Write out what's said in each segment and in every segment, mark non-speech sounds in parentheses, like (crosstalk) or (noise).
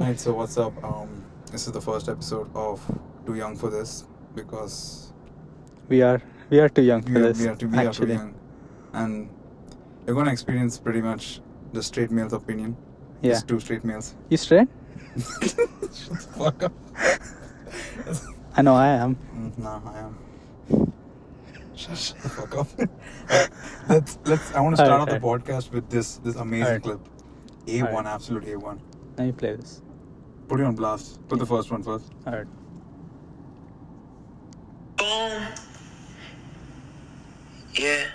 Alright, so what's up? Um, this is the first episode of Too Young for This because We are we are too young for we are, this. we are, too, we are too young, and you're gonna experience pretty much the straight male's opinion. yeah. Just two straight males. You straight? (laughs) Fuck up. I know I am. Mm, nah, I am. Shut, shut the fuck up. (laughs) let's let's. I want to start off the podcast with this this amazing clip. A one, absolute A one. Now you play this. Put it on blast. Put the first one first. Alright. Boom. Yeah.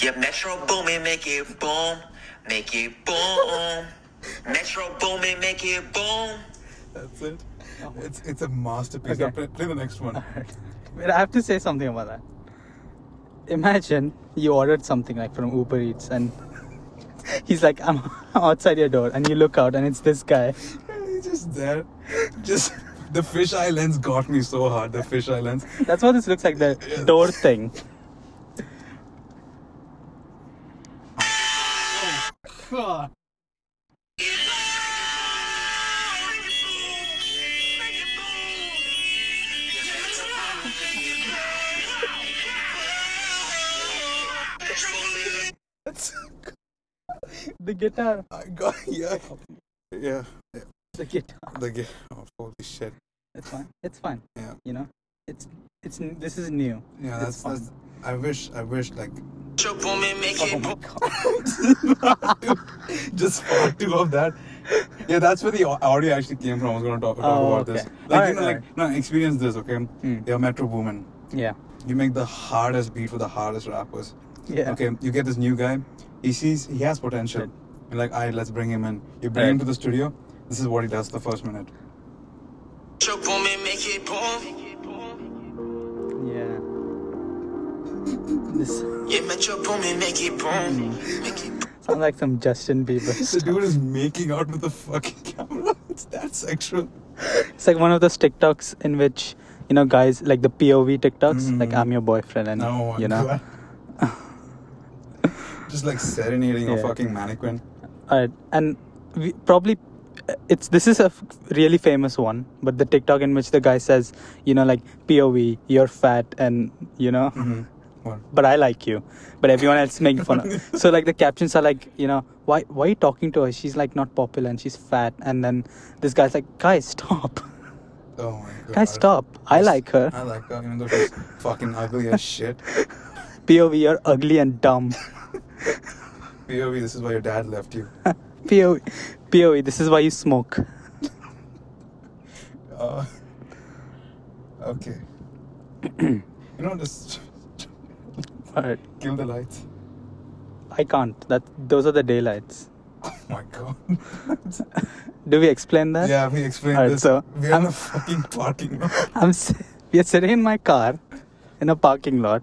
Yeah, Metro Boomin, make it boom. Make it boom. Metro Boomin, make it boom. That's it. It's it's a masterpiece. Okay. Now Play, play the next one. Alright. Wait, I have to say something about that. Imagine you ordered something like from Uber Eats and (laughs) he's like, I'm (laughs) outside your door and you look out and it's this guy. He's just there. Just (laughs) the fisheye lens got me so hard. The fisheye lens. That's what this looks like, the Yeah. door thing. God. That's, The guitar. I got (laughs) yeah. Yeah. The guitar. The ga- oh, holy shit. It's fine. It's fine. Yeah. You know? It's it's this is new. Yeah, that's that's. I wish I wish like Metro Boomin, make Oh my god. just part two of that. Yeah, that's where the audio actually came from. I was gonna talk, talk Oh, about this. Like Alright, you know, like alright. no, experience this, okay? Mm. You're Metro Boomin. Yeah. You make the hardest beat for the hardest rappers. Yeah. Okay, you get this new guy. He sees he has potential. Right. You're like, alright, let's bring him in. You bring him to the studio. This is what he does the first minute. Metro Boomin, make it boom. Yeah. This Yeah, Metro Boomin, make it boom. Make it boom. sounds like some Justin Bieber (laughs) The stuff. dude is making out with the fucking (laughs) camera. It's that sexual. It's like one of those TikToks in which you know guys like the POV TikToks, like Mhm. I'm your boyfriend, and No, you know. (laughs) Just like serenading a fucking mannequin. Alright, and we probably it's this is a f- really famous one, but the TikTok in which the guy says, you know, like POV, you're fat, and you know, Mm-hmm. (laughs) But I like you, but everyone else making fun of. (laughs) So like the captions are like, you know, why why are you talking to her? She's like not popular and she's fat, and then this guy's like, guys, stop, (laughs) Oh my god. guys, stop. I Yes, like her. I like her, even though she's fucking ugly as shit. POV, you're ugly and dumb. POV, this is why your dad left you. (laughs) POV, POV, this is why you smoke. (laughs) Uh, okay. (clears throat) you know, just (laughs) Alright, kill the lights. I can't. That those are the daylights. Oh my god. Do we explain that? yeah, we explained Alright, this. so We're in I'm- a fucking parking lot. I'm we are sitting in my car in a parking lot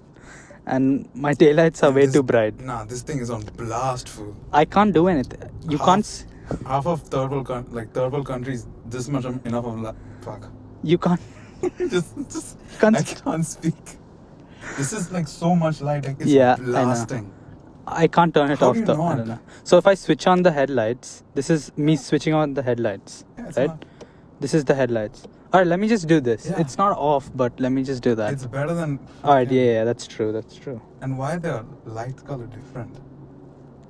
and my taillights are way This- too bright. Nah, this thing is on blast, fool. I can't do anything. You Half- can't s- Half of third world, coun- like third world countries, this much enough of la- fuck. you can't (laughs) just, just, Can't I can't speak. This is like so much light, like it's Yeah, I know. blasting. I can't turn it How off do you though. I don't know. So if I switch on the headlights, this is me switching on the headlights. Yeah, right? not- This is the headlights. Alright, let me just do this. Yeah. It's not off, but let me just do that. It's better than. Alright, yeah, yeah, that's true, that's true. And why the light color different?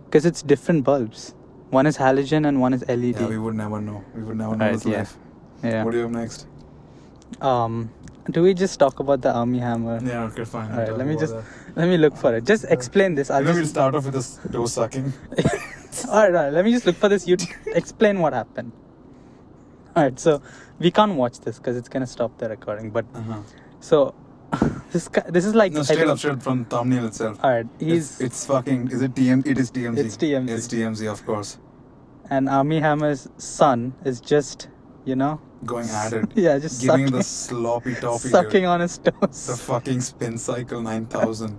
Because it's different bulbs. One is halogen and one is LED. Yeah, we would never know. We would never know Right, this yeah. life. Yeah. What do you have next? Um, do we just talk about the Armie Hammer? Yeah, okay, fine. Alright, Talk let me just that. let me look for it. Just explain this. I'll Maybe we'll start off with this toe sucking. (laughs) Alright, alright, let me just look for this. You (laughs) explain what happened. Alright, so we can't watch this because it's gonna stop the recording. But Uh-huh. so (laughs) this guy, this is like No, straight up, straight from thumbnail itself. Alright, It's, he's it's fucking. Is it TM? It is TMZ. It's TMZ. It's TMZ, of course. and Armie Hammer's son is just you know Going at it. (laughs) yeah just Giving sucking, the sloppy toffee. sucking dude. on his toes. The fucking spin cycle 9000.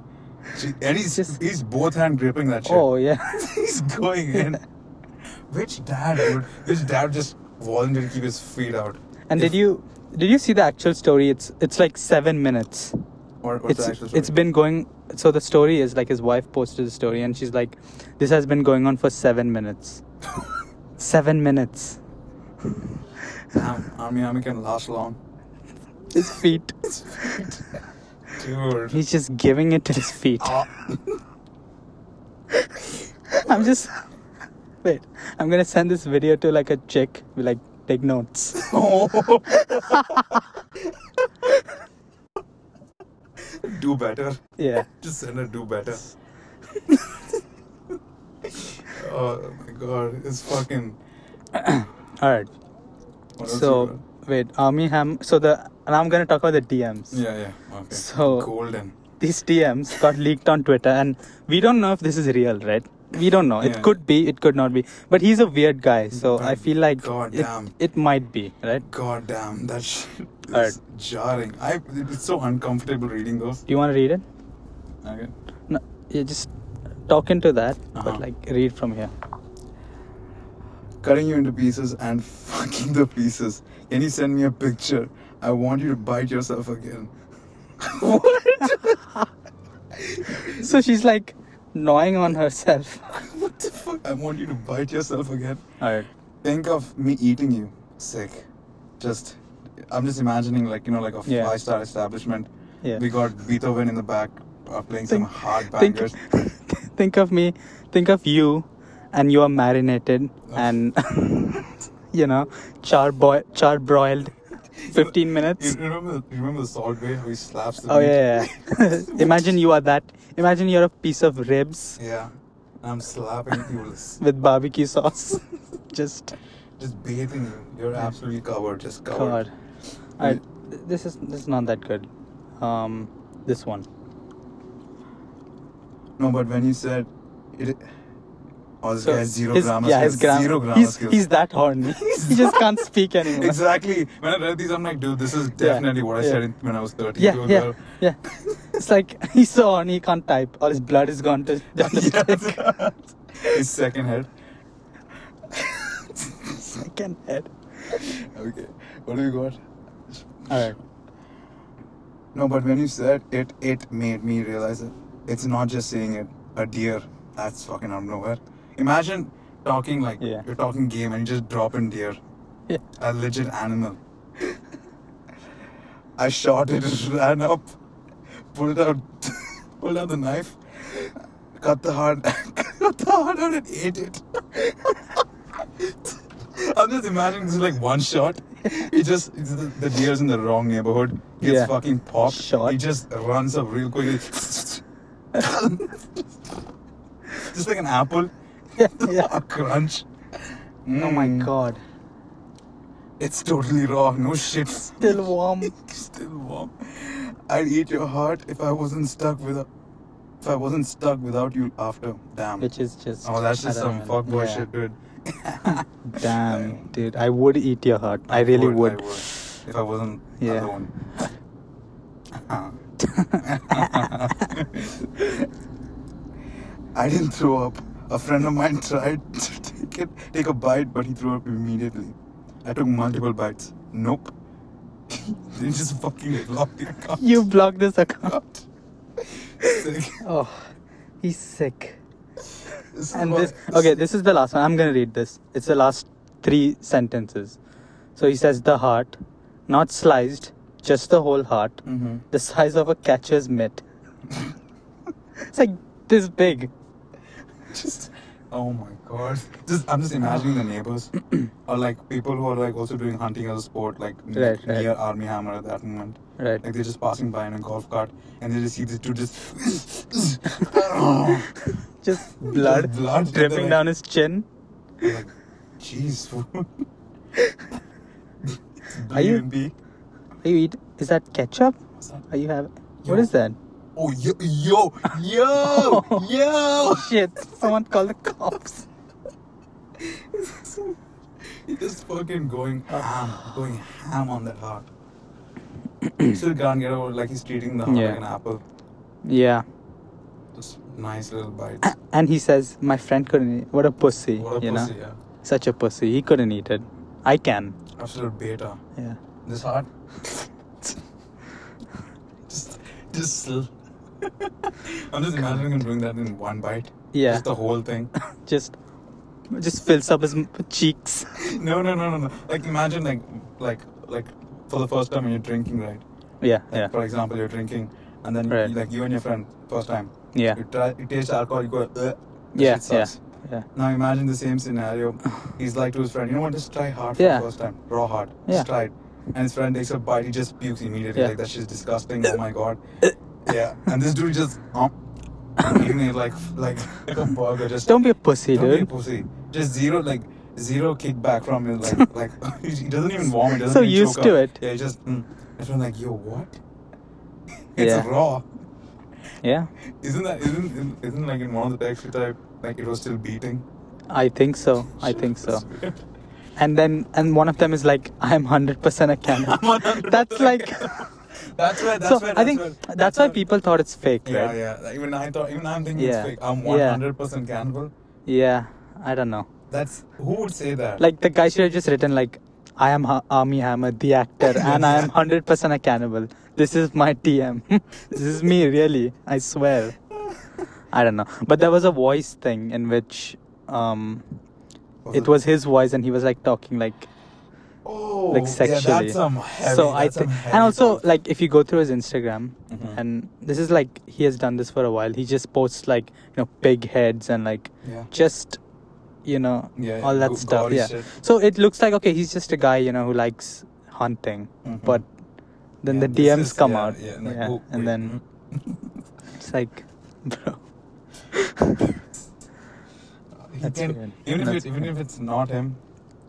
And he's, Just- he's both hand gripping that shit. Oh yeah. (laughs) he's going in. Which dad would? Which dad just volunteered to keep his feet out? And If- did you did you see the actual story? It's it's like seven minutes. Or what's it's the actual story? it's been going. So the story is like his wife posted the story, and she's like, "This has been going on for seven minutes." (laughs) Seven minutes. Damn, army army can last long. His feet. his Dude. He's just giving it to his feet. Ah. I'm just. Wait, I'm gonna send this video to like a chick. Be like, take notes. (laughs) do better. Yeah. Just send her do better. (laughs) oh my god, it's fucking. (coughs) All right. What else you So wait, Army Ham. So the and I'm gonna talk about the DMs. Yeah, yeah. Okay. So- golden. These DMs got leaked on Twitter, and we don't know if this is real, right? We don't know. It could be, it could not be. But he's a weird guy, so I feel like God it, damn. it might be, right? God damn, that's Alright. jarring. I it's so uncomfortable reading those. Do you want to read it? Okay. No, yeah, just talk into that, Uh-huh. but like read from here. Cutting you into pieces and (laughs) fucking the pieces. Can you send me a picture? I want you to bite yourself again. (laughs) what? (laughs) So she's like gnawing on herself. (laughs) what the fuck? I want you to bite yourself again. Alright. Think of me eating you. Sick. Just, I'm just imagining like you know like a Yeah. five star establishment. Yeah. We got Beethoven in the back uh, playing some Think- hard (laughs) Think, bangers. (laughs) think of me, think of you, and you are marinated Oh. and you know char boy char broiled, (laughs) fifteen minutes. You remember, the, you remember the Salt Bae how he slaps the Oh meat? yeah, yeah. (laughs) (laughs) Imagine you are that. Imagine you're a piece of ribs Yeah. I'm slapping you with barbecue sauce. Just just bathing you. You're absolutely covered, just covered. God. Alright, th- this is this is not that good. Um, this one. No, but when you said it, oh, this So guy has zero his, grammar yeah, his grammar. zero grammar he's, skills. he's that horny. (laughs) he just can't speak anymore. exactly. When I read these, I'm like, dude, this is definitely what I yeah. said in, when I was 13 Yeah, yeah, girl. yeah. It's like (laughs) he's so horny he can't type. All his blood is gone to (laughs) down. Yes. His second head. Second head. Okay. What do you got? Alright. No, but when you said it, it made me realize it. It's not just saying it. A deer. That's fucking out of nowhere. Imagine talking like Yeah. you're talking game and you just drop in deer. Yeah. A legit animal. I shot it, ran up, pulled out, (laughs) pulled out the knife, cut the heart, (laughs) cut the heart out and ate it. I'm just imagining this is like one shot. He just it's the, the deer's in the wrong neighborhood. Gets Yeah. fucking popped. Shot. He just runs up real quickly. (laughs) just like an apple. Yeah. A (laughs) crunch. Oh my Mm. god. It's totally raw. No shit. Still warm. (laughs) Still warm. I'd eat your heart if I wasn't stuck with if I wasn't stuck without you after. Damn. Which is just. oh, that's just some fuckboy Yeah. shit, dude. (laughs) Damn, dude. I would eat your heart. I really would. I would. If I wasn't Yeah. alone. I didn't throw up. A friend of mine (laughs) tried to take it, take a bite, but he threw up immediately. I took multiple bites. Nope. (laughs) they just fucking blocked the account. You blocked this (laughs) account. Sick. Oh, he's sick. This And this, okay, this is the last one. I'm gonna read this. It's the last three sentences. So he says, the heart, not sliced, just the whole heart, Mhm. the size of a catcher's mitt. it's like this big. Just, (laughs) oh my god. Just, I'm just imagining the neighbors or like people who are like also doing hunting as a sport, like n- Right, right. near Armie Hammer at that moment. Right. Like they're just passing by in a golf cart and they just see these two (laughs) just Just blood, blood, dripping down his chin. Like, jeez. fool." Are you- B&B. Are you eat? Is that ketchup? What's that? Are you have? Is that? Oh, yo, yo, yo, (laughs) yo. Oh, shit! Someone call the cops. He's just fucking going ham, going ham on that (clears throat) heart. Still can't get over like he's treating the heart Yeah. like an apple. Yeah. Just nice little bites. And he says, "My friend couldn't eat. What a pussy! What a you pussy, know, yeah. such a pussy. He couldn't eat it. I can. Absolute beta. Yeah. This heart. (laughs) just, just still. I'm just imagining him doing that in one bite. Yeah. Just the whole thing. (laughs) Just just fills up his cheeks. (laughs) No, no, no, no, no. Like imagine like like like for the first time you're drinking, right? Yeah, Like, yeah, For example, you're drinking, and then Right. you, like you and your friend first time. yeah, You try, you taste alcohol, you go, Ugh, Yeah, sucks. yeah. Now imagine the same scenario. (sighs) He's like to his friend, you know what? Just try hard for Yeah. the first time, raw hard. Yeah. Just try it. And his friend takes a bite, he just pukes immediately. Yeah. Like that shit's disgusting. (coughs) Oh my god. Yeah. And this dude just um, eating it like like like a burger. Just Don't be a pussy, don't be a dude. pussy. Just zero like zero kickback from it. Like (laughs) like (laughs) he doesn't even vomit. Doesn't So even used choke to up. it. Yeah. Just. Mm. Like, yo, what? (laughs) It's Yeah. raw. Yeah, Isn't that isn't isn't- isn't like in one of the texts you type like it was still beating? I think so. I think so. And then, and one of them is like, I'm 100% a cannibal. That's like, (laughs) That's why. That's so why. I think why, that's why people thought it's fake, Yeah, right? yeah. Even I thought. Even I'm thinking Yeah. it's fake. I'm 100 percent cannibal. Yeah, I don't know. That's who would say that? Like the guy should have just written like, I am ha- Armie Hammer, the actor, (laughs) and I am 100% a cannibal. This is my TM. (laughs) this is me, really. I swear. I don't know. But there was a voice thing in which um, it was his voice, and he was like talking like oh, like Yeah, sexually. that's some heavy, so I that's some think, and also stuff. like if you go through his Instagram, Mhm. and this is like he has done this for a while. He just posts like you know pig heads and like yeah. just you know Yeah, yeah, all that go- stuff. Yeah. shit. So it looks like okay, he's just a guy you know who likes hunting, Mhm. but then Yeah, the DMs is- come yeah, out, yeah, yeah, like, oh, and then (laughs) it's like, bro, He That's can- weird. even if That's it's, even if it's not him,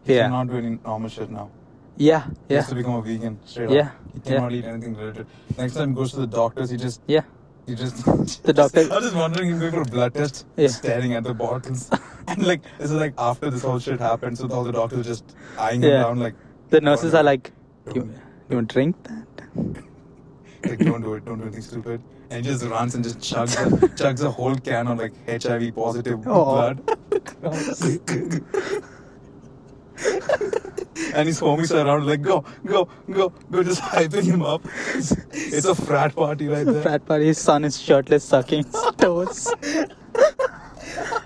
he Yeah. cannot do any normal shit now. yeah, yeah. He has to become a vegan straight Yeah, up. He yeah. cannot eat anything related. Next time he goes to the doctors, he just yeah. he just The (laughs) doctor- I was just wondering him going for a blood test, Yeah. staring at the bottles, (laughs) and like this is like after this whole shit happened, so all the doctors just eyeing him down like, The nurses are like, you, Don't- you want drink that? (laughs) like don't do it, don't do anything stupid, and he just runs and just chugs a, chugs a whole can of like HIV positive Oh. blood. (laughs) and his homies are around like go go go go just hyping him up it's, it's a frat party right there Frat party, his son is shirtless sucking his (laughs) toes.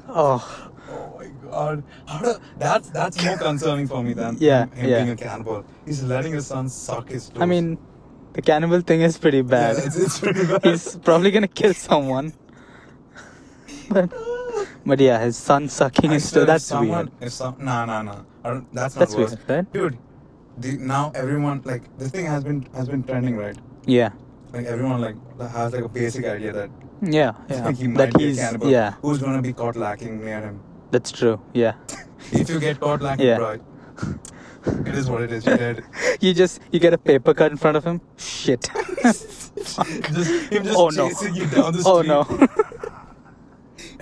oh, oh my god How do, that's that's more concerning for me than Yeah, him, yeah. being a cannibal he's letting his son suck his toes I mean, the cannibal thing is pretty yeah, bad. it's, it's pretty (laughs) bad He's probably gonna kill someone. But, but yeah, his son sucking I his swear toe, if that's someone, weird. If some, nah, nah, nah. I don't, that's not worse. right? Dude, the, now everyone like this thing has been has been trending, right? Yeah, Like everyone like has like a basic idea that yeah, (laughs) yeah. like he might that be a cannibal. yeah, Who's gonna be caught lacking near him? that's true. Yeah. (laughs) If you get caught lacking, Yeah. bro, (laughs) it is what it is. You're dead. You just, you get a paper cut in front of him. Shit. just, him just Oh, no. chasing you down the street. oh no.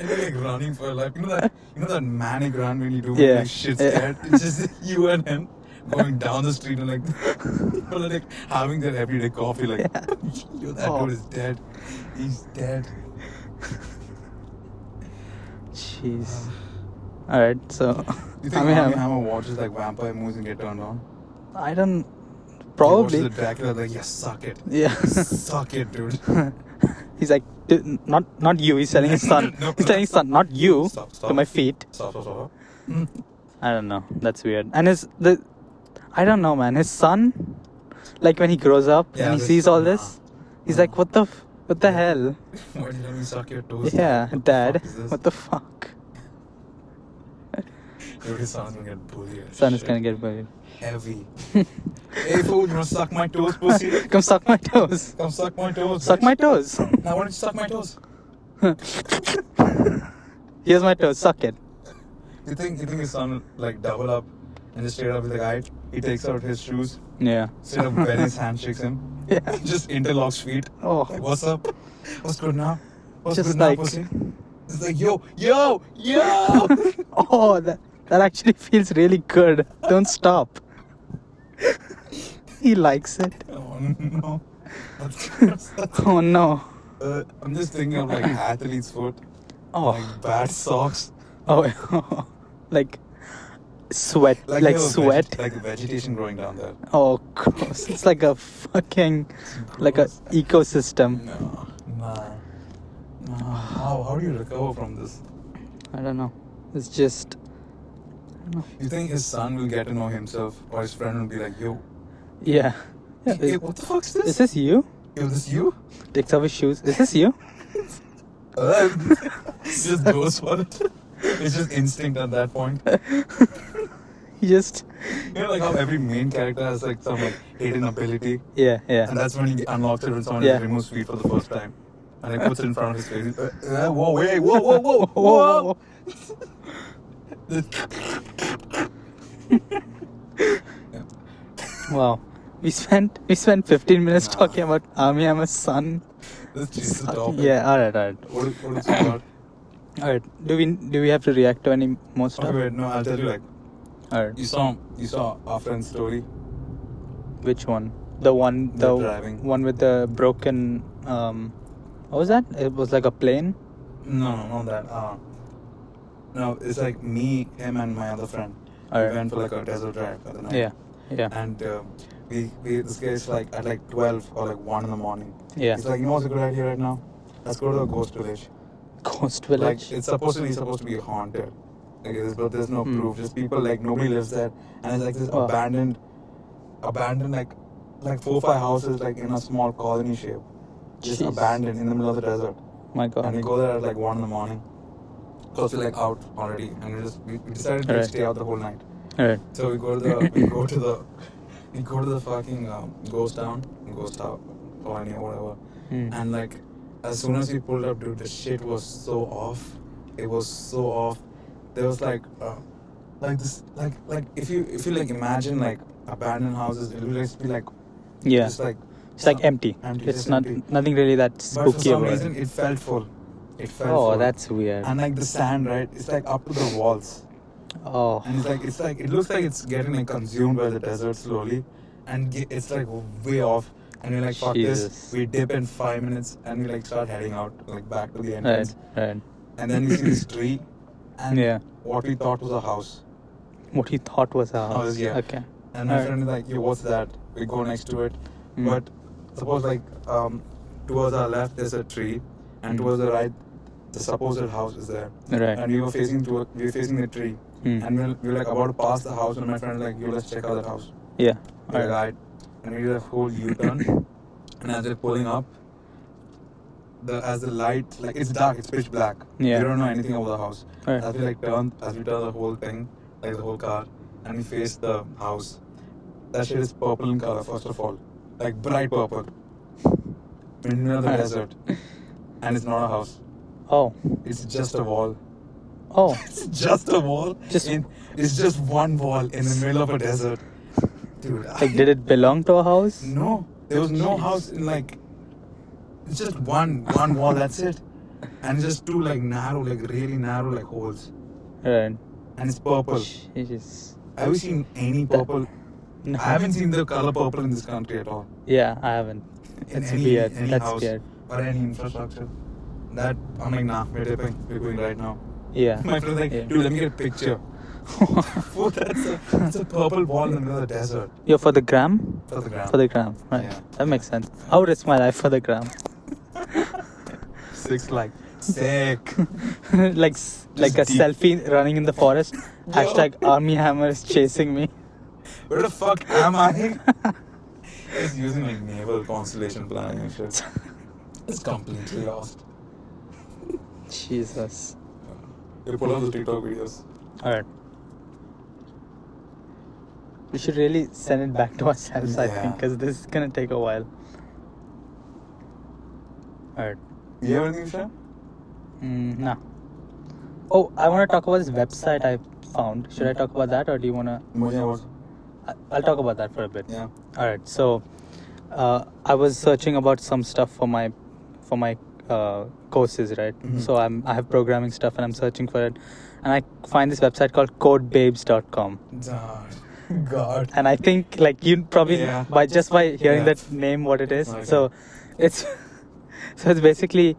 And you're like running for life. You know that you know that manic run when you do Yeah. like shit Yeah. scared? It's just (laughs) you and him going down the street and like (laughs) people are like having their everyday coffee like (laughs) yo that Oh. dude is dead. He's dead. Jeez. Uh, Alright, so. You I think mean, Armie I'm- Hammer watches like vampire movies and get turned on? I don't. He Probably. watches the Dracula like, yes, suck it. Yeah. suck it, dude. He's like, "Dude, not not you. He's telling his (laughs) son. No, He's telling his son, not you, Stop, to my feet. Stop, stop, stop. I don't know. That's weird. And his the, I don't know, man. His son, like when he grows up Yeah, and he sees all this, he's like, what the, f- what the hell? (laughs) Why did you let me suck your toes? Yeah, What dad. this? What the fuck? Dude, his son's gonna get bullied. Son is gonna get bullied. Heavy. (laughs) hey fool, you wanna suck my toes, pussy? (laughs) Come suck my toes. Come suck my toes. Suck bitch. my toes. (laughs) Now why don't you suck my toes? Here's my toes. Suck it. You think you think his son like double up and just straight up be like, alright, he takes out his shoes, Yeah. straight up when his hand shakes him, Yeah. just interlocks feet. Oh. Like, what's up? What's good now? What's Just good like- now, pussy? It's like, yo, yo, yo! oh, that that actually feels really good. Don't stop. He likes it. oh no. That's gross. (laughs) That's- Oh no. uh, I'm just thinking of like (laughs) athlete's foot, Oh. like bad socks. Oh, (laughs) like sweat, like, know, sweat. veg- like vegetation growing down there. oh, gross! It's like a fucking, like a ecosystem. No, nah, nah. How how do you recover from this? I don't know. It's just You think his son will get to know himself, or his friend will be like, "Yo, Yeah. yeah. hey, what the fuck's this? Is this you? Yo, this you?" Takes off his shoes. Is this you? (laughs) Uh, just goes for it. It's just instinct at that point. He (laughs) just. You know, like how every main character has like some like hidden ability, Yeah, yeah. and that's when he unlocks it when someone Yeah. removes feet for the first time, and like puts it in front of his face. (laughs) Uh, uh, whoa, wait, whoa, whoa, whoa, whoa! (laughs) Wow. We spent we spent 15 minutes Nah. talking about Armie Hammer's son. The topic. Yeah. All right. All right. What, what is it about? All right. Do we do we have to react to any more stuff? Okay, wait, no, I'll tell you. Like, All right. you saw, you saw our friend's story. Which one? The one The the driving. one with the broken. Um, what was that? It was like a plane. No, no, not that. Uh, no, it's like me, him, and my other friend. We went for like a desert drive the night. Yeah. Yeah. And uh, we, we, this guy is like at like 12 or like 1 in the morning. Yeah. He's like, you know what's a good idea right now? Let's go to the ghost village. Ghost village. Like, it's supposed to be supposed to be haunted. Like, there's, but there's no Hmm. proof. Just people like nobody lives there, and it's like this Oh. abandoned, abandoned like, like four or five houses like in a small colony shape, just Jeez. abandoned in the middle of the desert. My God. And we go there at like one in the morning. Cause we're like out already, and we just we, decided to Alright. stay out the whole night. Right. So we go to the we go to the we go to the fucking um, ghost town, ghost town, colony or whatever. Hmm. And like as soon as we pulled up, dude, the shit was so off. It was so off. There was like uh, like this like like if you if you like imagine like abandoned houses, it would just be like Yeah. just like It's like empty. empty, It's just not empty. nothing really that But for spooky some about reason, it. it felt full. It felt Oh, full. that's weird. and like the sand, right? It's like up to the walls, Oh. and it's like it's like it looks like it's getting like consumed by the desert slowly, and it's like way off. And we're like, fuck Jesus. this. We dip in five minutes, and we like start heading out, like back to the entrance. Right. Right. And then we see this tree, and Yeah. what we thought was a house. What he thought was a house. House, yeah. Okay. And my Alright. friend is like, yo, what's that? We go next to it, Mm. but suppose like um, towards our left there's a tree, and towards the right, the supposed house is there. Right. And we were facing to we were facing the tree, Hmm. and we were, we were like about to pass the house, and my friend was like, "You let's check out that house. Yeah. Like, Alright. "Alright." and we did a whole U-turn, (coughs) and as we're pulling up, the as the light like it's dark, it's pitch black. Yeah. We don't know anything about the house. Alright. As we like turn, as we turn the whole thing, like the whole car, and we face the house. That shit is purple in color, first of all, like bright purple. (laughs) In the the desert, (laughs) and it's not a house. Oh. It's just a wall. Oh. (laughs) It's just a wall. Just- in, it's just one wall in the middle of a desert, dude. I- Like, did it belong to a house? no, there was no house in like. It's just one one wall. That's it, and just two like narrow, like really narrow like holes, Right. and it's purple. Jeez. Have you seen any That- purple? No. I haven't seen the color purple in this country at all. Yeah, I haven't. In That's any, weird. Any That's house weird. Or any infrastructure. That I'm like, nah, we're dipping. We're going right now. Yeah. (laughs) My friend's like, Yeah. dude, let me get a picture. (laughs) Fool, that's a, that's a (laughs) purple wall in the middle of the desert You're for the gram? for the ground. For the gram. Right. Yeah. That makes sense. I would risk my life for the gram. Six like sick. like s- like a deep. selfie running in the forest. Hashtag Armie Hammer is chasing me. Where the fuck am I? It's using like naval constellation planning and shit. It's completely lost. Jesus. You pull out the TikTok videos. Alright. We should really send it back to ourselves, I Yeah. think, because this is gonna take a while. Alright. You have anything to share? Mm, nah. Oh, I want to talk about this website I found. Should I talk about that, or do you wanna? Yeah, what? I- I'll talk about that for a bit. Yeah. All right. So, uh, I was searching about some stuff for my, for my uh, courses, right? Mhm. So I'm I have programming stuff and I'm searching for it, and I find this website called CodeBabes.com. God. God. And I think like you probably Yeah. by just by hearing Yeah. that name what it is. Okay. So, it's (laughs) so it's basically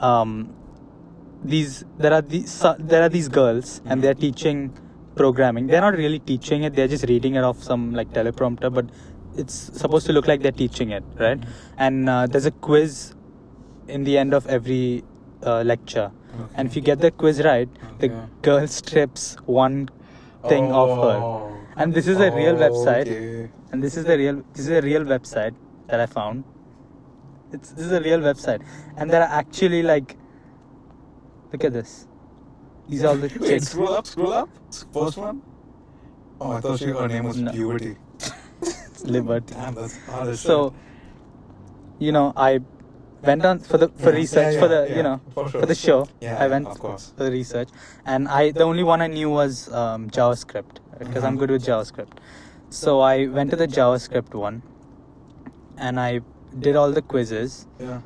um, these there are these so, there are these girls and they're teaching programming. They're not really teaching it. They're just reading it off some like teleprompter, but it's supposed to look like they're teaching it, right? And uh, there's a quiz in the end of every uh, lecture. And if you get the quiz right, the girl strips one thing of her. Oh. And this is a real Oh, website. okay. And this is the real this is a real website that I found. It's this is a real website. And there are actually like look at this. These are all the (laughs) Wait, chicks. scroll up, scroll up. First one. Oh, I thought she, her name was No. (laughs) It's Liberty. Damn, that's hard So you know, I went on for the for Yeah, research yeah, for the you know for sure. for the show. Yeah, I went of course. for the research, and I the only one I knew was um, JavaScript because I'm Mhm. good with JavaScript. So I went to the JavaScript one, and I did all the quizzes. Yeah.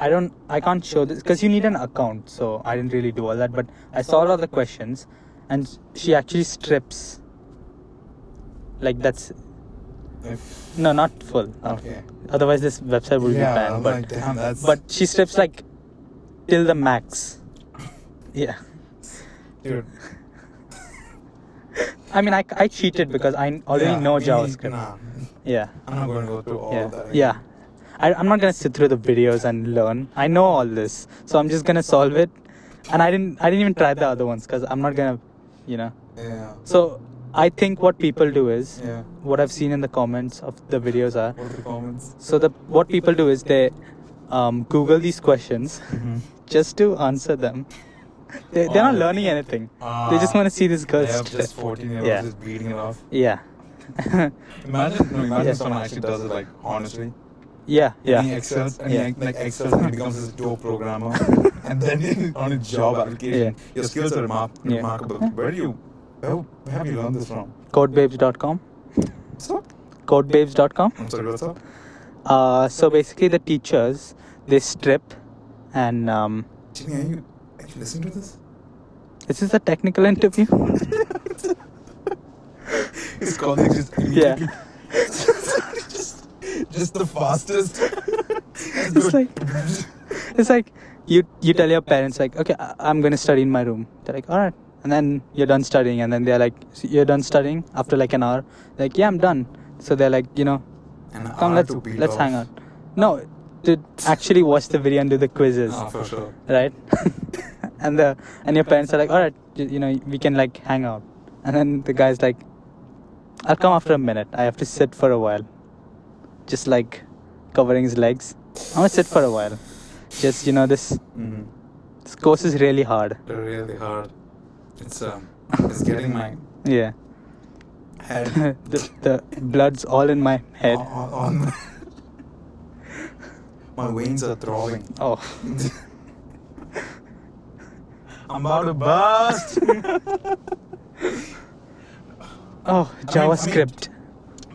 I don't, I can't show this because you need an account, so I didn't really do all that. But I solved all the questions, and she actually strips. Like that's If, no, not full. okay. Otherwise, this website would yeah, be banned. I'm But like, damn, that's. but she strips like till the max. (laughs) Yeah. dude. (laughs) I mean, I, I cheated because I already yeah, know JavaScript. Nah, Yeah. I'm not going to go through all yeah. that. Yeah. I, I'm not gonna sit through the videos and learn. I know all this, so I'm just gonna solve it. And I didn't. I didn't even try the other ones because I'm not gonna, you know. Yeah. So I think what people do is Yeah. what I've seen in the comments of the videos are. What are the comments? So the what people do is they um, Google these questions Mm-hmm. (laughs) just to answer them. They, they're not Oh. learning anything. they just want to see this girl They have just 14 year olds Yeah. just beating it off. Yeah. (laughs) Imagine, no, imagine Yeah. someone actually does it like honestly. yeah. And he Yeah. excels and Yeah. he like excels and he becomes this dope programmer. (laughs) and then on a job application, your skills are remar- Yeah. remarkable. Where do you, where have you learned this from? Codebabes.com. Up? Codebabes.com. I'm sorry, what's up? Uh, so basically, the teachers they strip, and um, Jimmy, are you, are you listening to this? this is a technical interview. (laughs) His colleagues just Yeah. (laughs) just, just the fastest. (laughs) it's like it's like you you tell your parents like, okay, I- I'm gonna study in my room. They're like, all right, and then you're done studying, and then they're like, you're done studying after like an hour. Like, yeah, I'm done. So they're like, you know, An come let's let's off. hang out. No, to actually watch the video and do the quizzes. Ah, for sure. right? (laughs) and the and your parents are like, all right, you, you know, we can like hang out. And then the guy's like, I'll come after a minute. I have to sit for a while, just like covering his legs. I'm gonna sit for a while. Just you know, this Mm-hmm. this course is really hard. Really hard. It's um, it's getting my Yeah, head (laughs) the the blood's all in my head. on. on my veins are throbbing. Oh, (laughs) I'm about to bust. (laughs) oh, JavaScript.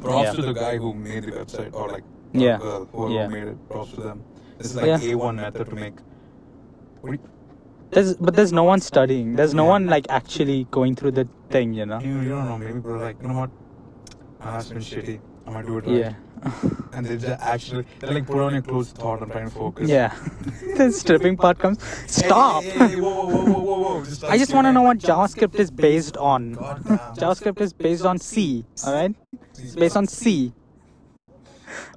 Props Yeah. to the guy who made the website, or like Yeah. the girl, whoever Yeah. made it. Props to them. This is like Yeah. A1 method to make. What do you, There's but there's no one studying. There's no one like actually going through the thing. You know. you, you don't know. Maybe people are like, you know what? Ah, it's been shitty. I'm gonna do it right. Yeah. And they just actually, they like put on your clothes, thought, I'm trying to focus. Yeah. (laughs) the stripping part comes. Stop. Hey, hey, hey, whoa, whoa, whoa, whoa, whoa. Just I just want to know what JavaScript is based on. (laughs) JavaScript is based on C, alright? It's based on C.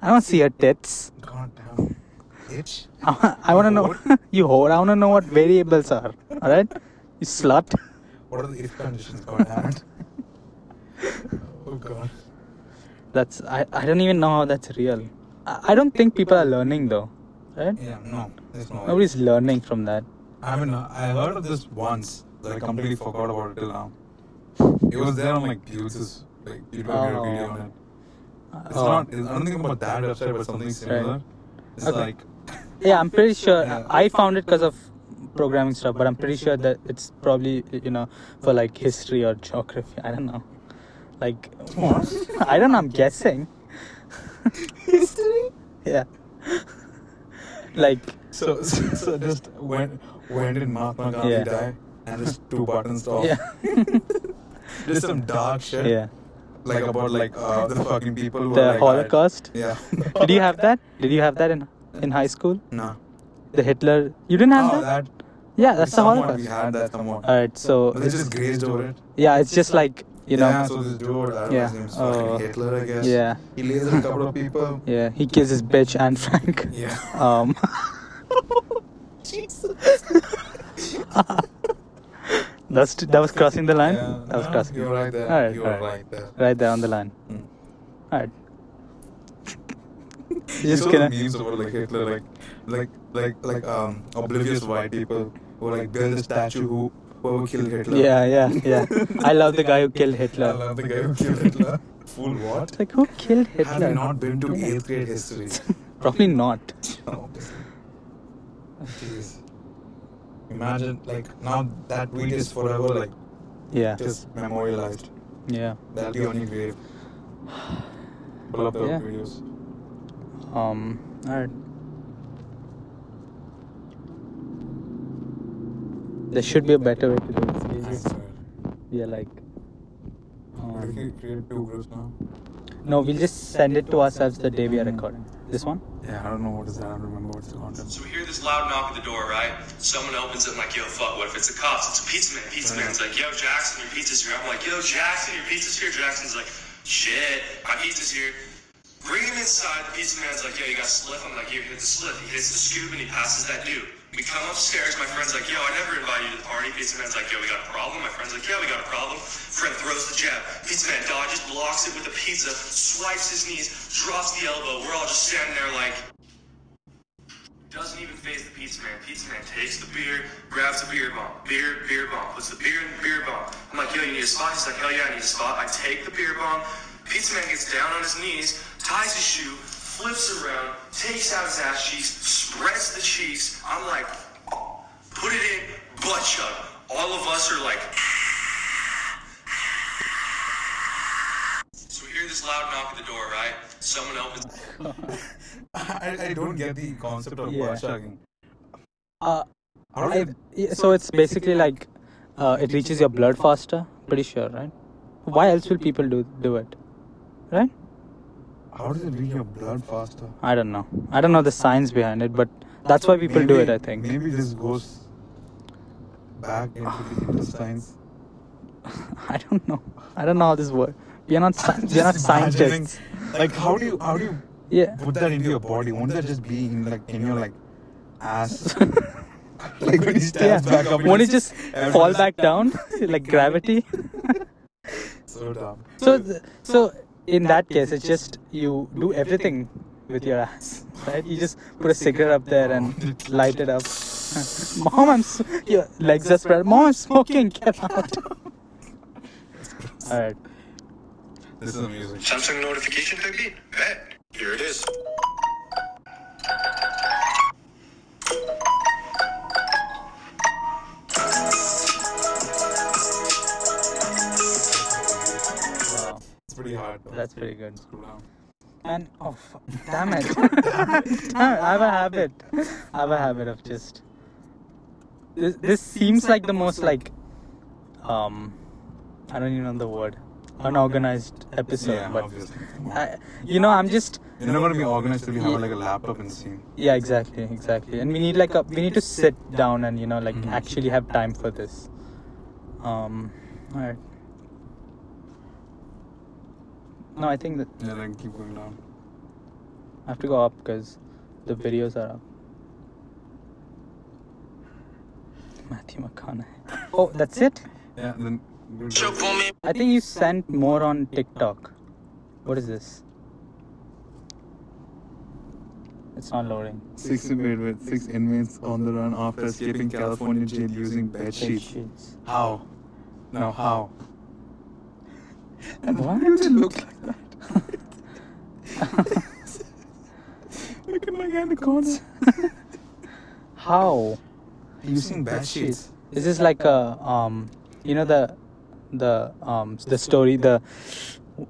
I don't see your tits. God damn. Itch? I want to know. you (laughs) whore. I want to know what variables are, alright? You slut. What are the if conditions? Damn it. (laughs) Oh god. That's. I, I don't even know how that's real. I, I don't think people are learning though, right? Yeah, no. There's no. way. Nobody's learning from that. I mean, I heard of this once, but I completely forgot about it till now. It was there on like Buse's, like you made a video oh. on it. It's Oh. not. It's, I don't think about that website, but something similar. It's Okay. like Yeah, I'm pretty sure. I found it because of programming stuff, but I'm pretty sure that it's probably you know for like history or geography. I don't know. Like, I don't know. I'm guessing. (laughs) history. Yeah. like, So, so, so just when when did Mahatma Gandhi Yeah. die? And just two buttons off. yeah, (laughs) Just some dark shit. yeah. Like about like uh, the fucking people who The like, Holocaust. Yeah. (laughs) Did you have that? Did you have that in in high school? No. The Hitler. You didn't have Oh, that? that. Yeah, that's the Holocaust. We had that somewhat. Alright, so But they just grazed over it. yeah, it's just like you know. Yeah, so this dude, I don't know Yeah. his name's Oh. Hitler, I guess. Yeah, He lasered a couple of people. (laughs) yeah. He kills his bitch and Frank. Yeah. (laughs) Um. (laughs) That's that was crossing the line. Yeah, that was no, crossing. You're right there. Alright, you're alright. right there. Right there on the line. Mm. Alright. You saw the memes about like Hitler, like, like, like, like, um, oblivious white people who like build a statue who whoever killed Hitler. Yeah, yeah, yeah. (laughs) I love the guy who killed Hitler. I love the guy who killed Hitler. Fool, what? It's like who killed Hitler? Have you not been to eighth grade history? (laughs) Probably not. (laughs) Oh, Jeez. Imagine, like, now that tweet is forever, like, Yeah, just memorialized. yeah. That'll be on your grave. Pull up the Yeah. videos. Um. Alright. There should be a better way to do this. I Maybe swear. like. What if Um, you create two groups now? no, we'll just send it to ourselves the day we are recording. This one? Yeah, I don't know what is that. I don't remember what's the content. So we hear this loud knock at the door, right? Someone opens it, I'm like, yo, fuck, what if it's the cops? It's a pizza man. Pizza man's like, yo, Jackson, your pizza's here. I'm like, yo, Jackson, your pizza's here. Jackson's like, shit, my pizza's here. Bring him inside. The pizza man's like, yo, you got a slip? I'm like, here, hit the slip. He hits the scoop and he passes that dude. We come upstairs. My friend's like, yo, I never invited you to the party. Pizza man's like, yo, we got a problem. My friend's like, yeah, we got a problem. Friend throws the jab. Pizza man dodges, blocks it with the pizza, swipes his knees, drops the elbow. We're all just standing there like, doesn't even phase the pizza man. Pizza man takes the beer, grabs the beer bomb, beer, beer bomb, puts the beer in the beer bomb. I'm like, yo, you need a spot? He's like, hell yeah, I need a spot. I take the beer bomb. Pizza man gets down on his knees, ties his shoe, flips around, takes out his ass cheeks, spreads the cheeks. I'm like, put it in, butt chug. All of us are like, so we hear this loud knock at the door, right? Someone opens. (laughs) I, I don't get the concept of Yeah. butt chugging. Uh, I, yeah, so it's basically like uh, it reaches your blood faster. Pretty sure, right? Why else will people do do it? Right? how does it reach your blood faster? I don't know. I don't know the science behind it, but that's why people do it. I think. Maybe this goes back into the (sighs) intestines. (laughs) I don't know. I don't know how this works. We are not. (laughs) sci- We are not scientists. Like, how do you how do you Yeah. put that into your body? Won't that just be in like in your like ass? (laughs) like when he stands Yeah. back up. Won't it just fall back down like gravity? So dumb. So, th- so in that case, it's just you do everything with your ass, right? You just put a cigarette up there and (laughs) light it up. (laughs) Mom, I'm s- (laughs) your legs are spread. Mom, I'm smoking. Get out. All right. This is amazing. Samsung notification could be. Bet. Here it is. Pretty hard. Though. that's pretty good. Scroll down. And oh, fu- damn it! (laughs) damn it! (laughs) I have a habit. I have a habit of just. This, this seems like the most like, um, I don't even know the word, unorganized episode. Yeah, but obviously. I, you know, I'm just You're not gonna be organized till you have like a laptop and scene. yeah, exactly, exactly. And we need like a we need to sit down and you know like Mhm. actually have time for this. Um, all right. No, I think that Yeah, then keep going down. I have to go up because the videos are up. Matthew McConaughey. (laughs) Oh, that's it? Yeah, then. do Show that. boom I think you sent more on TikTok. What is this? It's not loading. Six wait, wait, six inmates on the run after escaping California jail using bed Bed sheets. sheets. How? No, how? And (laughs) What? why does it look like that? (laughs) look at my guy in the corner. (laughs) How? Using bed sheets. Is this like a um, you know the the um the story the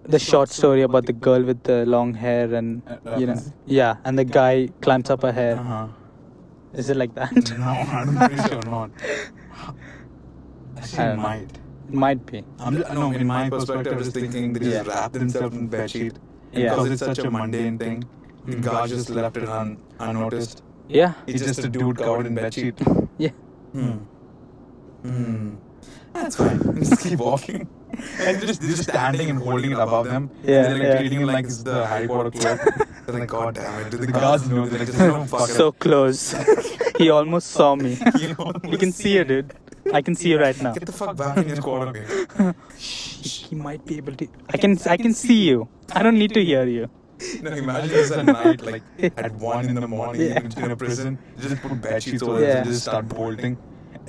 the short story about the girl with the long hair and Uh, you know yeah and the guy climbs up her hair. Uh huh. Is it like that? No, I'm pretty sure not. Actually, I don't know. might. It might be. I'm just, no, in my perspective, I was thinking they just Yeah. wrap themselves in bed sheet. Yeah. Because it's such a mundane thing. The Mhm. guy just left it un- unnoticed. Yeah. He's just a dude covered in bed sheet. (laughs) Yeah. Hmm. Hmm. That's fine. (laughs) just keep walking. And they're just, just standing and holding it above them. Yeah, They're like yeah. treating it like it's the Harry Potter cloak. they're like, God damn it. The guards know? They're like, just don't fuck it So up. close. (laughs) he almost saw me. You know, you can see it, dude. I can see you right now. Get the fuck back in your squad, okay? (laughs) He might be able to. I can. I can see you. I don't need to hear you. No, imagine this at night, like at one in the morning, Yeah. in, in a prison. You just put bed sheets over Yeah. and just start bolting.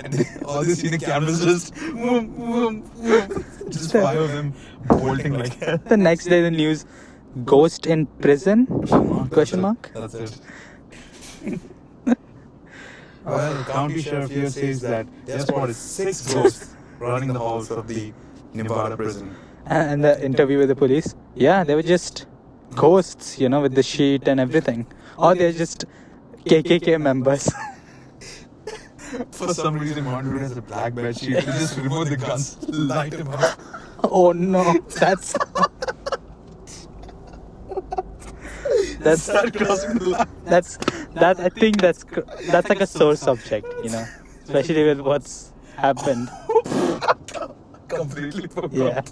And then (laughs) all these cine cameras (laughs) just, boom, boom, boom, just five of them bolting like hell. The next day, the news: ghost in prison? Question mark. That's it. Well, the county sheriff here says that they have spotted six ghosts running the halls of the Nevada prison. And the interview with the police. Yeah, they were just hmm? ghosts, you know, with the sheet and everything. Or they're just KKK members. (laughs) For some reason, one dude has a black bed sheet. They just remove the guns, (laughs) light him up. oh no, that's. (laughs) that's Start crossing the line. that's that. I think that's that's like a sore subject, you know, especially with what's happened. (laughs) Completely forgot. Yeah.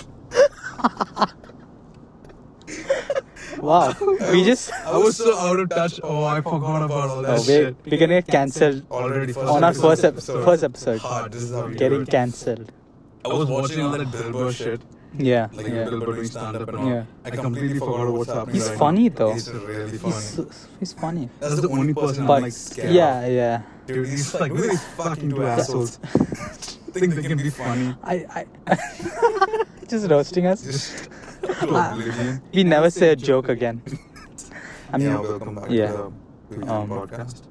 wow, we just I was so out of touch. Oh, I forgot about all that oh, we're, shit. we're gonna get cancelled Already first on our episode. first episode. First episode, Hard. This is how we do getting cancelled. I was watching all that Bill Burr shit, Yeah, like yeah. Bill Burr doing stand up and all. Yeah. I completely forgot what's happening. He's right funny, now. though. He's really funny. He's, he's funny. That's the only person But I'm like scared yeah, of. yeah. Dude, he's like, look at fucking two assholes. (laughs) Think they can be funny. I, I (laughs) just roasting us. Just (laughs) to oblivion. We never say a joke again. I mean, yeah, welcome back yeah. to the Um, podcast.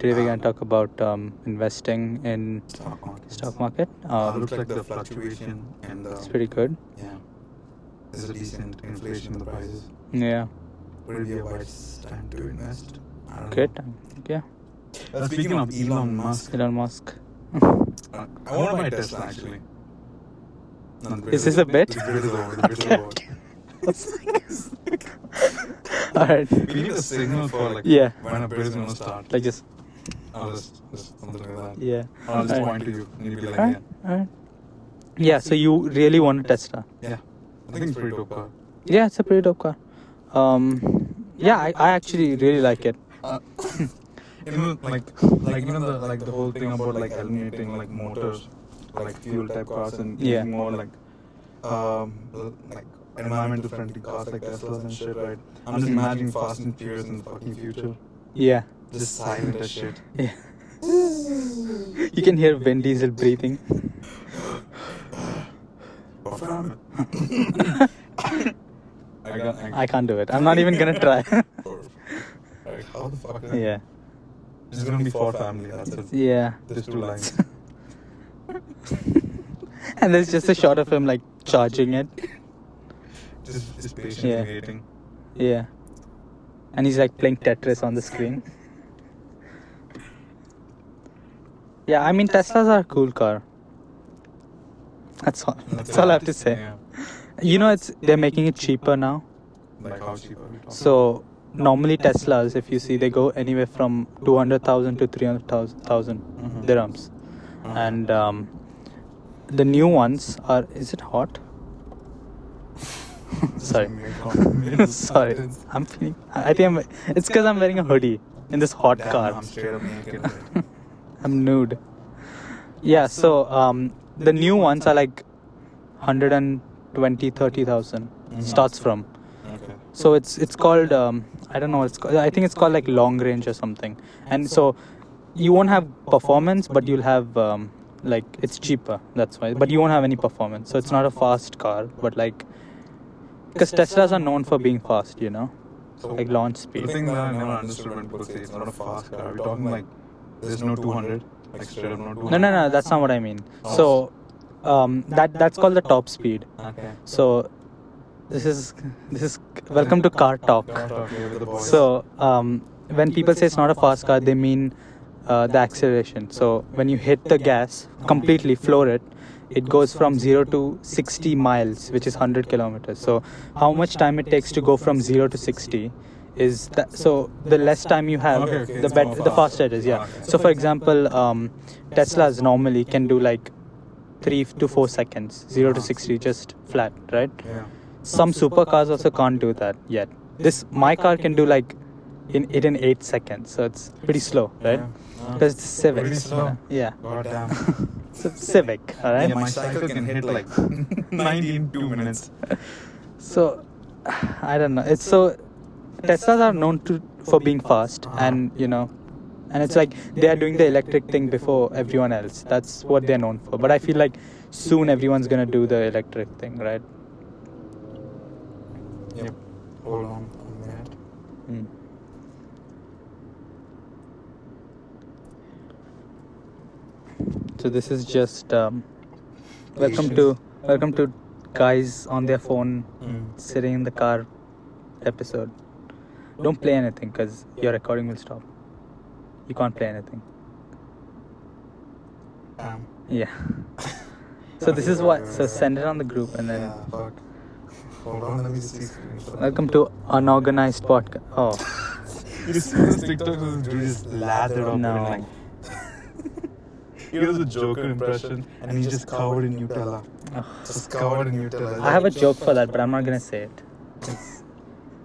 Today we're gonna talk about um, investing in Stock market. stock market. Uh, Um, looks like the fluctuation and the it's pretty good. yeah, there's a decent inflation in the prices. Yeah, Would it be a wise time to invest? I don't good. know. Yeah, Uh, speaking of Elon Musk, Elon Musk. uh, I want to buy Tesla actually. No, the Is this a bit? The bit is over. The bit is over. All right. We need a signal for like Yeah. when a bit is gonna start. Like just I'll just, just something like that. yeah. I'll just Alright. point to you and you'll be like, Alright, alright. Yeah. So you really want a Tesla? yeah, yeah. I think it's pretty dope car. Yeah, it's a pretty dope car. Um, yeah, I, I actually really like it. (coughs) You know, like, like you know the like the whole thing about like eliminating like motors, like fuel type cars and Yeah. more like, um, like environmental friendly cars like Teslas and shit, right? I'm just imagining Fast and Furious in the fucking future, Yeah. Just silent as shit. Yeah. (laughs) You can hear Vin Diesel breathing. I got. (laughs) I can't do it. I'm not even gonna try. Like, (laughs) how the fuck? Is yeah. It's gonna be for family. That's it. Yeah. There's two lines. And there's just a shot of him like charging it. Just, just patiently Yeah. waiting. Yeah. And he's like playing Tetris on the screen. Yeah, I mean Teslas are a cool car. That's all. That's all I have to say. Yeah. You know, it's they're making it cheaper now. Like how cheap are we talking? So normally Teslas, if you see, they go anywhere from two hundred thousand to three hundred thousand Mhm. dirhams, Uh-huh. and um, the new ones are. Is it hot? (laughs) Sorry. (laughs) Sorry, I'm feeling. I I think I'm. It's because I'm wearing a hoodie in this hot Damn, car. (laughs) I'm straight up naked. I'm nude. Yeah, so um, the new ones are like 120, 30,000 Mhm. starts from. okay. So it's it's called um, I don't know what it's called. I think it's called like long range or something. And so you won't have performance, but you'll have um, like it's cheaper. That's why. But you won't have any performance. So it's not a fast car, but like because Teslas are known for being fast, you know, like launch The speed. thing that I never understood when people say it's not a fast car, we're talking like there's no 200, like straight no 200. No, no, no. That's not what I mean. So um, that that's called the top speed. Okay. So this is this is welcome to car talk. Car talk here the boys. So um, when people say it's not a fast car, they mean uh, the acceleration. So when you hit the gas completely, floor it, it goes from zero to 60 miles, which is 100 kilometers. So how much time it takes to go from zero to 60 is that. So the less time you have, Okay, okay, the better, the faster it is. Yeah. Okay. So for example, um, Teslas normally can do like three to four seconds, zero to 60, just flat, right? yeah. some supercars also can't do that yet. This my car can do like in it in eight seconds, so it's pretty slow, right? Yeah. Because it's Civic. Pretty slow. Yeah. God damn. (laughs) It's a Civic, all right. Yeah, my cycle can hit like (laughs) 90 in two minutes. (laughs) So, I don't know. It's so Teslas are known to for being fast, Uh-huh. and you know, and it's like they are doing the electric thing before everyone else. That's what they're known for. But I feel like soon everyone's gonna do the electric thing, right? Yep. Hold on a minute. Mm. So this is just um, welcome to welcome to guys on their phone Mm. sitting in the car episode. Don't play anything because your recording will stop. You can't play anything. Um, Yeah. (laughs) So this is what. So send it on the group and then. yeah, fuck. Hold on, let me see. Welcome to unorganized podcast. Oh (laughs) You see this TikTok this dude just lathered up No. like. (laughs) he was a Joker impression, and he's just covered in Nutella. Just covered in Nutella. I have a joke for that, but I'm not gonna say it.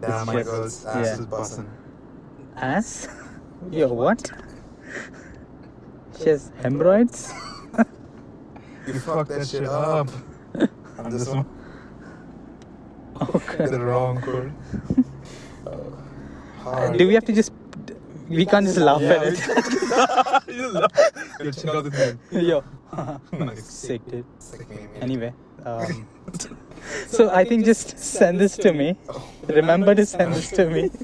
Damn, my just- girl's ass yeah. is busting. Ass? (laughs) Yo, what? (laughs) She has hemorrhoids? (laughs) You fucked that shit up. And this one, Okay. the wrong chord. Uh. Do we have to just? We can't just laugh Yeah, at we it. You love- Yo, check out the thing. Yo. Nice. Sick, dude. Sick meme, yeah. Anyway. Um, (laughs) so I think just send this to me. Oh. Remember to send this to me. (laughs)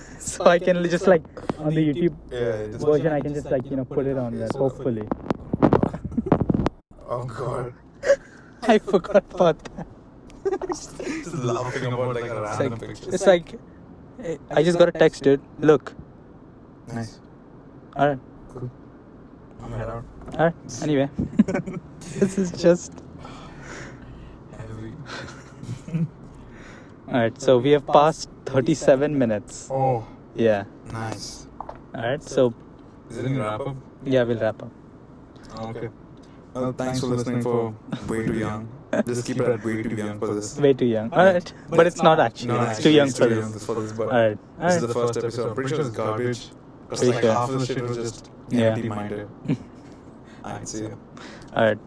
(laughs) So I can just like on the YouTube version, I can just like you know put it on there. Hopefully. Oh god. I forgot about that. Just laughing about like a It's like, picture. it's like I just got a text, dude. Look. Nice. Alright. Cool. I'm head out. Alright. Anyway. this is just (sighs) Heavy. Alright, so we have passed 37 minutes. Oh, Yeah. nice. Alright, so Is it in wrap up? yeah, we'll wrap up. Oh, okay. Well, thanks for listening for Way Too Young. (laughs) Just keep it at Way Too Young for this. Way too young. Alright. But it's not actually. No, it's actually, too young it's for too this. young for this, but Alright. this is Alright. the first episode. I'm pretty sure it's garbage. Because Pretty like sure. half of the shit was just (laughs) Yeah. empty minded. (laughs) Alright, see you. Alright.